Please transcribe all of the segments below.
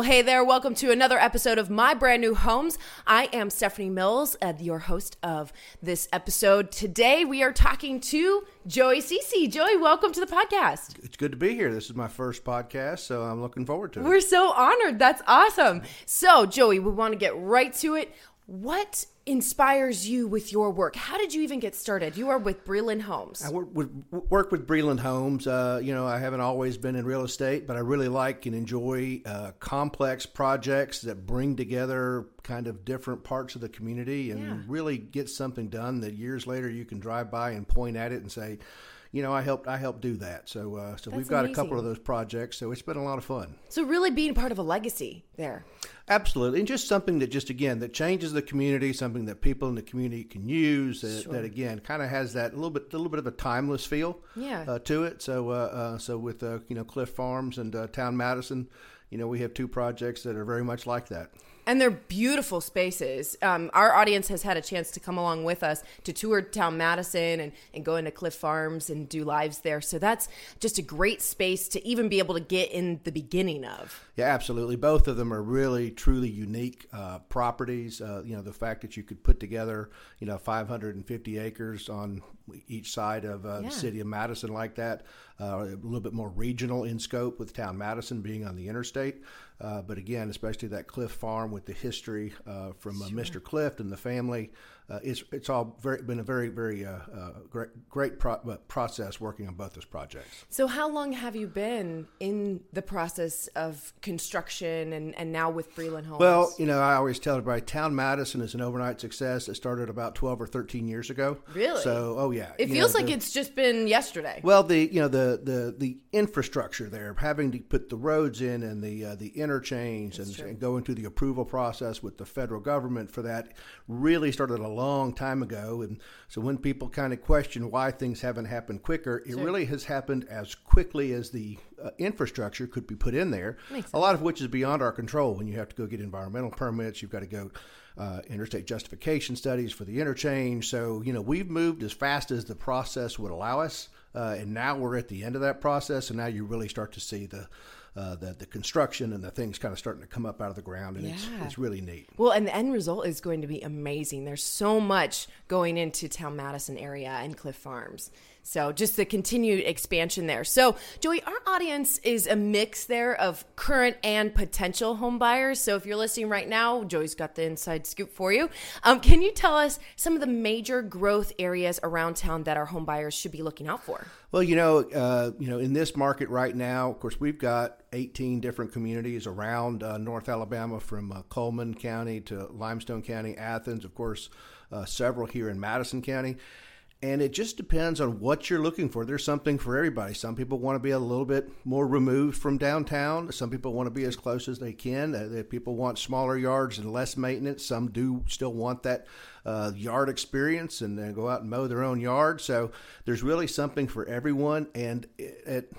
Well, hey there. Welcome to another episode of My Brand New Homes. I am Stephanie Mills, uh, your host of this episode. Today we are talking to Joey Ceci. Joey, welcome to the podcast. It's good to be here. This is my first podcast, so I'm looking forward to it. We're so honored. That's awesome. So, Joey, we want to get right to it. What inspires you with your work? How did you even get started? You are with Breland Homes. I work with, work with Breland Homes. Uh, you know, I haven't always been in real estate, but I really like and enjoy uh, complex projects that bring together kind of different parts of the community and Yeah. really get something done that years later you can drive by and point at it and say, you know, I helped. I helped do that. So, uh, so we've That's got a couple of those projects. So it's been a lot of fun. So, really being part of a legacy there. Absolutely, and just something that just again that changes the community, something that people in the community can use. That, that again kind of has that little bit, a little bit of a timeless feel, Yeah. uh, to it. So, uh, uh, so with uh, you know Clift Farms and uh, Town Madison, you know we have two projects that are very much like that. And they're beautiful spaces. Um, our audience has had a chance to come along with us to tour Town Madison and, and go into Clift Farms and do lives there. So that's just a great space to even be able to get in the beginning of. Yeah, absolutely. Both of them are really, truly unique uh, properties. Uh, you know, the fact that you could put together, you know, 550 acres on each side of uh, Yeah. the city of Madison like that, uh, a little bit more regional in scope with Town Madison being on the interstate. Uh, but again, especially that Clift Farm with the history uh, from uh, Mr. Clift and the family, uh, it's it's all very been a very very uh, uh, great great pro- uh, process working on both those projects. So, how long have you been in the process of construction and, and now with Breland Homes? Well, you know, I always tell everybody, Town Madison is an overnight success. It started about twelve or thirteen years ago. Really? So, oh yeah, it feels know, like it's just been yesterday. Well, the you know the the the infrastructure there, having to put the roads in and the uh, the interchange and, and going through the approval process with the federal government for that, really started a long time ago. And so when people kind of question why things haven't happened quicker, it really has happened as quickly as the uh, infrastructure could be put in there. A lot of which is beyond our control. When you have to go get environmental permits, you've got to go. Uh, interstate justification studies for the interchange. So, you know, we've moved as fast as the process would allow us. Uh, and now we're at the end of that process, and now you really start to see the uh, the, the construction and the things kind of starting to come up out of the ground, and it's, it's really neat. Well, and the end result is going to be amazing. There's so much going into Town Madison area and Clift Farms. So just the continued expansion there. So, Joey, our audience is a mix there of current and potential home buyers. So if you're listening right now, Joey's got the inside scoop for you. Um, can you tell us some of the major growth areas around town that our home buyers should be looking out for? Well, you know, uh, you know, in this market right now, of course, we've got 18 different communities around uh, North Alabama, from uh, Cullman County to Limestone County, Athens, of course, uh, several here in Madison County. And it just depends on what you're looking for. There's something for everybody. Some people want to be a little bit more removed from downtown. Some people want to be as close as they can. Uh, people want smaller yards and less maintenance. Some do still want that uh, yard experience and go out and mow their own yard. So there's really something for everyone. And it, it,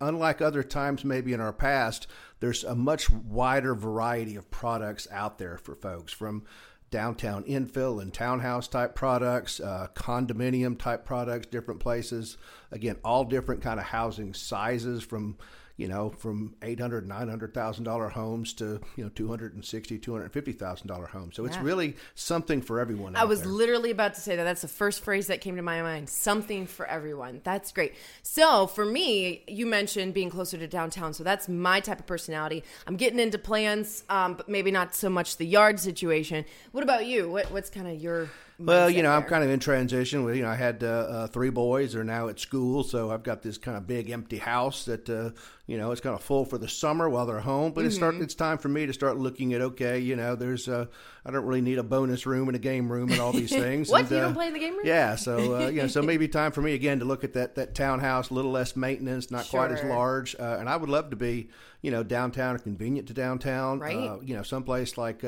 unlike other times maybe in our past, there's a much wider variety of products out there for folks from downtown infill and townhouse type products, uh, condominium type products, different places. Again, all different kind of housing sizes from you know from eight hundred nine hundred thousand dollar homes to you know two hundred and sixty two hundred fifty thousand dollar homes. So it's Yeah. really something for everyone. I was there. literally about to say that. That's the first phrase that came to my mind. Something for everyone. That's great. So for me, you mentioned being closer to downtown. So that's my type of personality. I'm getting into plans, um, but maybe not so much the yard situation. What about you? What, what's kind of your Well, you know, I'm kind of in transition. With you know, I had uh, uh, three boys; they're now at school, so I've got this kind of big empty house that uh, you know it's kind of full for the summer while they're home. But it's start Mm-hmm. it's time for me to start looking at okay, you know, there's uh, I don't really need a bonus room and a game room and all these things. What? And, You uh, don't play in the game room? Yeah, so uh, you know, so maybe time for me again to look at that that townhouse, a little less maintenance, not quite as large, uh, and I would love to be you know downtown or convenient to downtown. Right. You know, someplace like.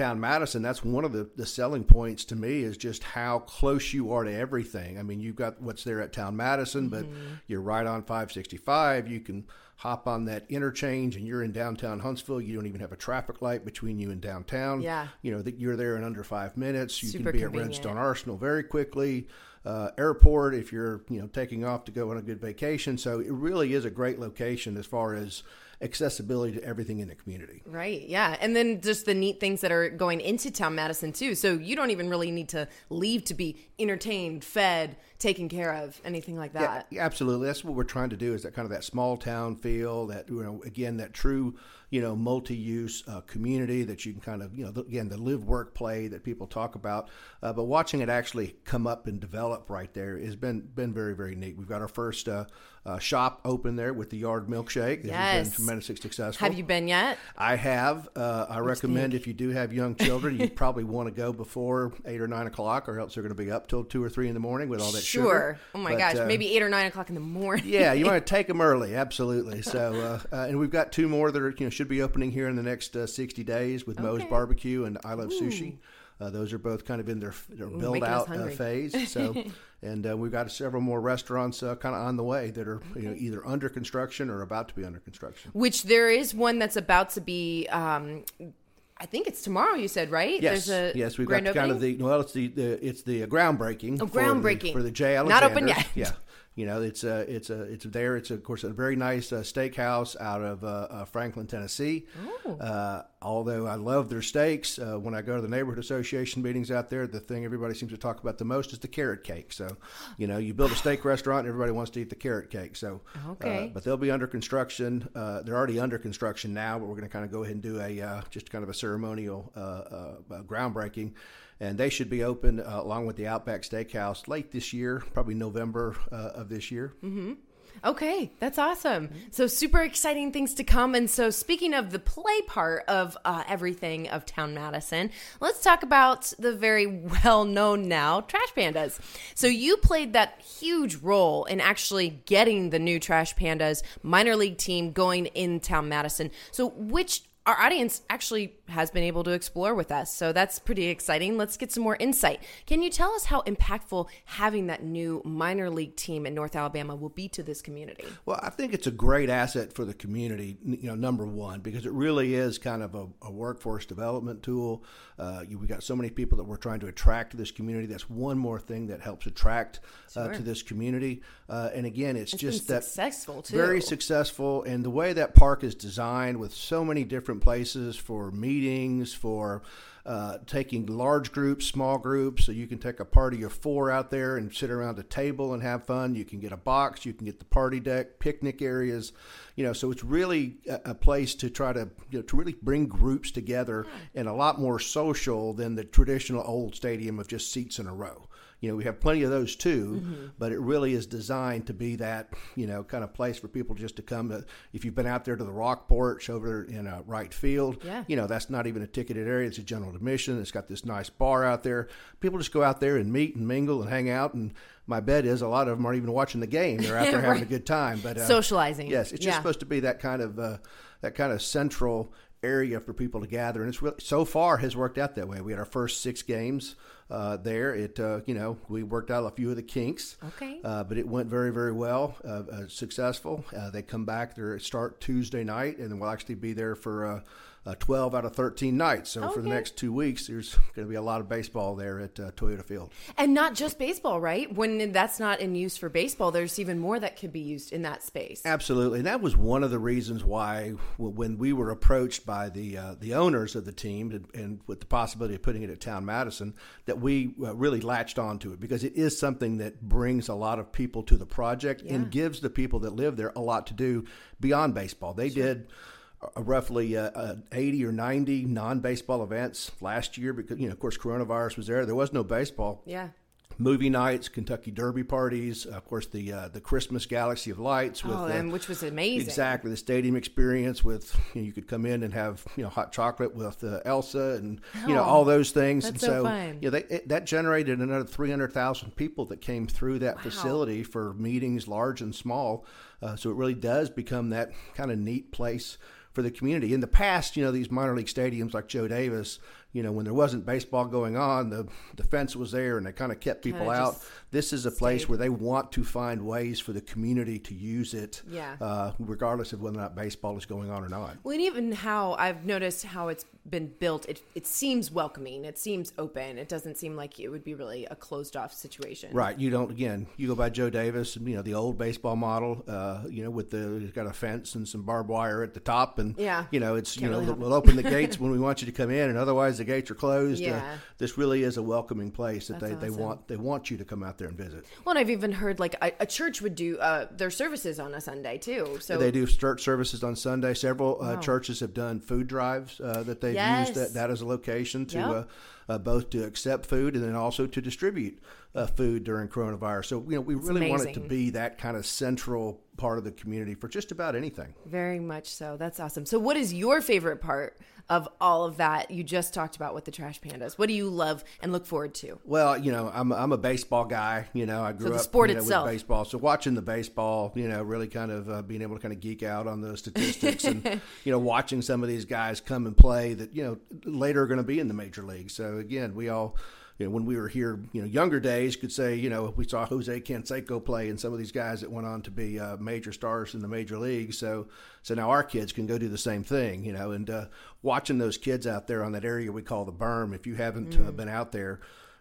Town Madison, that's one of the, the selling points to me is just how close you are to everything. I mean, you've got what's there at Town Madison, but Mm-hmm. you're right on 565. You can hop on that interchange and you're in downtown Huntsville. You don't even have a traffic light between you and downtown. Yeah. You know, that you're there in under five minutes. You Super can be at. Redstone Arsenal very quickly. Uh, airport if you're you know taking off to go on a good vacation. So it really is a great location as far as accessibility to everything in the community. Right. Yeah. And then just the neat things that are going into town Madison too. So you don't even really need to leave to be entertained, fed, taken care of, anything like that. Yeah, absolutely. That's what we're trying to do is that kind of that small town feel that you know again that true you know multi-use uh, community that you can kind of you know the, again the live work play that people talk about uh, but watching it actually come up and develop right there has been been very very neat we've got our first uh, uh, shop open there with the yard milkshake Yes. been tremendously successful Have you been yet? I have. Uh, I recommend if you do have young children, you probably want to go before eight or nine o'clock, or else they're going to be up till two or three in the morning with all that sugar. Sure. Oh my But, gosh. uh, Maybe eight or nine o'clock in the morning. yeah, you want to take them early, absolutely. So, and we've got two more that are you know should be opening here in the next uh, sixty days with Moe's Barbecue and I Love Sushi. Uh, those are both kind of in their, their build out uh, phase. So, and uh, we've got several more restaurants uh, kind of on the way that are you know either under construction or about to be under construction. Which there is one that's about to be. Um, I think it's tomorrow. You said right? Yes, There's a yes, we've grand got kind of the well, it's the, the it's the groundbreaking. Oh, for the- groundbreaking. for the J. Not open yet. Yeah, you know, it's uh, it's uh, it's there. It's of course a very nice uh, steakhouse out of uh, uh, Franklin, Tennessee. Uh, although I love their steaks, uh, when I go to the neighborhood association meetings out there, the thing everybody seems to talk about the most is the carrot cake. So, you know, you build a steak restaurant, and everybody wants to eat the carrot cake. So, Okay. but they'll be under construction. Uh, they're already under construction now, but we're going to kind of go ahead and do a uh, just kind of a ceremonial uh, uh, uh, groundbreaking. And they should be open uh, along with the Outback Steakhouse late this year, probably November uh, of this year. Okay, that's awesome. So super exciting things to come. And so speaking of the play part of uh, everything of Town Madison, let's talk about the very well known now Trash Pandas. So you played that huge role in actually getting the new Trash Pandas minor league team going in Town Madison. So which our audience actually has been able to explore with us. So that's pretty exciting. Let's get some more insight. Can you tell us how impactful having that new minor league team in North Alabama will be to this community? Well, I think it's a great asset for the community. You know, number one, because it really is kind of a, a workforce development tool. Uh, you, we got so many people that we're trying to attract to this community. That's one more thing that helps attract uh, to this community. Uh, and again, it's, just that successful, too. very successful. And the way that park is designed, with so many different places for meetings, for uh, taking large groups, small groups, so you can take a party of four out there and sit around a table and have fun. You can get a box, you can get the party deck, picnic areas, you know. So it's really a, a place to try to you know, to really bring groups together and a lot more social than the traditional old stadium of just seats in a row. You know, we have plenty of those too, Mm-hmm. but it really is designed to be that, you know, kind of place for people just to come to. If you've been out there to the Rock Porch over in uh, right field, Yeah. you know, that's not even a ticketed area. It's a general admission. It's got this nice bar out there. People just go out there and meet and mingle and hang out. And my bet is a lot of them aren't even watching the game. They're out there having a good time. But uh, Socializing. Yes, it's Yeah. just supposed to be that kind of uh, that kind of central area for people to gather, and it's really so far has worked out that way. We had our first six games uh, there. It uh, you know we worked out a few of the kinks, Okay. uh, but it went very very well, uh, uh, successful. Uh, they come back. They start Tuesday night, and then we'll actually be there for. Uh, uh, 12 out of 13 nights. So for the next two weeks, there's going to be a lot of baseball there at uh, Toyota Field. And not just baseball, right? When that's not in use for baseball, there's even more that could be used in that space. Absolutely, and that was one of the reasons why, when we were approached by the uh, the owners of the team, and, and with the possibility of putting it at Town Madison, that we uh, really latched onto it because it is something that brings a lot of people to the project and gives the people that live there a lot to do beyond baseball. They did. uh, Roughly uh, uh, 80 or 90 non baseball events last year because, you know, of course, coronavirus was there. There was no baseball Yeah. Movie nights, Kentucky Derby parties, of course the uh, the Christmas Galaxy of Lights with Oh, the, and which was amazing. exactly the stadium experience with you, know, you could come in and have you know hot chocolate with uh, Elsa and you know Oh, all those things. and so fun. you know, they, it, that generated another three hundred thousand people that came through that facility for meetings, large and small. Uh, so it really does become that kind of neat place for the community. In the past, you know, these minor league stadiums like Joe Davis you know, when there wasn't baseball going on, the the fence was there, and they kind of kept people Kinda out. This is a place stayed. where they want to find ways for the community to use it, Yeah. uh, regardless of whether or not baseball is going on or not. Well, and even how I've noticed how it's been built, it, it seems welcoming. It seems open. It doesn't seem like it would be really a closed off situation. Right. You don't. Again, you go by Joe Davis, you know the old baseball model. Uh, you know, with the it's got a fence and some barbed wire at the top, and Yeah. you know it's Can't you know really we'll open the gates when we want you to come in, and otherwise the gates are closed. Uh, Yeah. this really is a welcoming place that That's they, they want they want you to come out there and visit. Well, and I've even heard like a, a church would do uh, their services on a Sunday too. So They do church services on Sunday. Several uh, Wow. churches have done food drives uh, that they've Yes. used that, that as a location to Yep. uh, uh, both to accept food and then also to distribute uh, food during coronavirus. So you know we really want it to be that kind of central part of the community for just about anything. Very much so. That's awesome. So, what is your favorite part of all of that you just talked about with the trash pandas? What do you love and look forward to? Well, you know, I'm I'm a baseball guy. You know, I grew the up sport you know, itself. with baseball. So watching the baseball, you know, really kind of uh, being able to kind of geek out on those statistics, and you know, watching some of these guys come and play that you know later are going to be in the major league. So again, we all. You know, when we were here, you know, younger days, could say, you know, we saw Jose Canseco play and some of these guys that went on to be uh, major stars in the major leagues. So, so now our kids can go do the same thing, you know, and uh, watching those kids out there on that area we call the berm. If you haven't uh, been out there,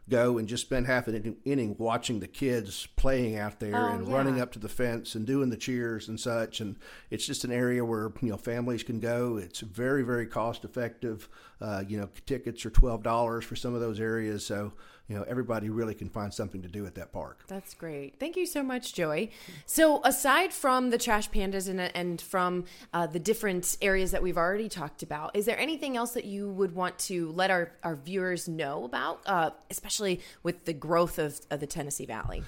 go and just spend half an inning watching the kids playing out there Oh, and yeah. running up to the fence and doing the cheers and such. And it's just an area where you know families can go. It's very very cost effective. Uh, you know, tickets are twelve dollars for some of those areas, so you know everybody really can find something to do at that park. That's great. Thank you so much, Joey. So, aside from the trash pandas and, and from uh, the different areas that we've already talked about, is there anything else that you would want to let our, our viewers know about, uh, especially with the growth of, of the Tennessee Valley?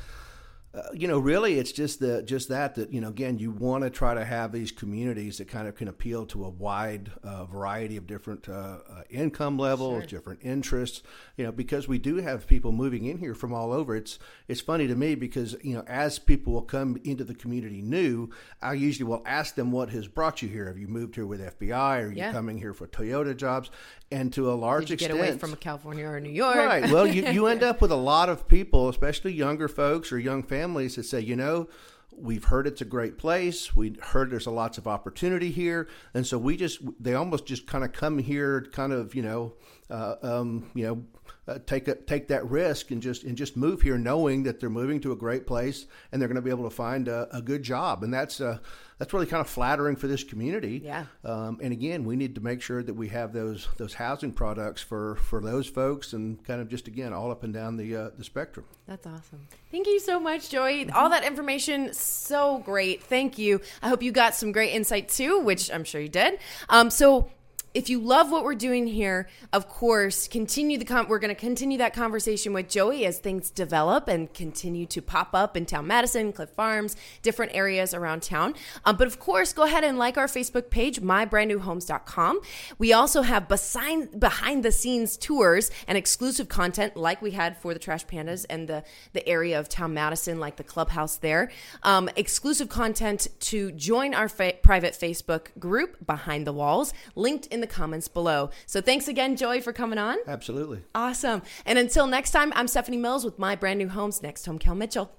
Uh, you know, really, it's just the just that that you know, again, you want to try to have these communities that kind of can appeal to a wide uh, variety of different uh, uh, income levels, different interests. You know, because we do have people moving in here from all over. It's it's funny to me because you know, as people will come into the community new, I usually will ask them what has brought you here. Have you moved here with FBI? Or are you Yeah. coming here for Toyota jobs? And to a large you get away from California or New York? Right. Well, you, you end up with a lot of people, especially younger folks or young families, that say, you know, we've heard it's a great place. We heard there's a lots of opportunity here, and so we just they almost just kind of come here, kind of you know, uh, um, you know. Uh, take a, take that risk and just and just move here, knowing that they're moving to a great place and they're going to be able to find a, a good job, and that's uh, that's really kind of flattering for this community. Yeah. Um, and again, we need to make sure that we have those those housing products for, for those folks, and kind of just again all up and down the uh, the spectrum. That's awesome. Thank you so much, Joey. All that information, so great. Thank you. I hope you got some great insight too, which I'm sure you did. Um, so if you love what we're doing here, of course, continue the con- we're going to continue that conversation with Joey as things develop and continue to pop up in town Madison, Clift Farms, different areas around town. Um, but of course, go ahead and like our Facebook page, mybrandnewhomes.com. We also have behind behind the scenes tours and exclusive content like we had for the Trash Pandas and the the area of town Madison, like the clubhouse there. Um, exclusive content to join our fa- private Facebook group, Behind the Walls, linked in the comments below. So thanks again, Joy, for coming on. Absolutely. Awesome. And until next time, I'm Stephanie Mills with My Brand New Homes, next home Kel Mitchell.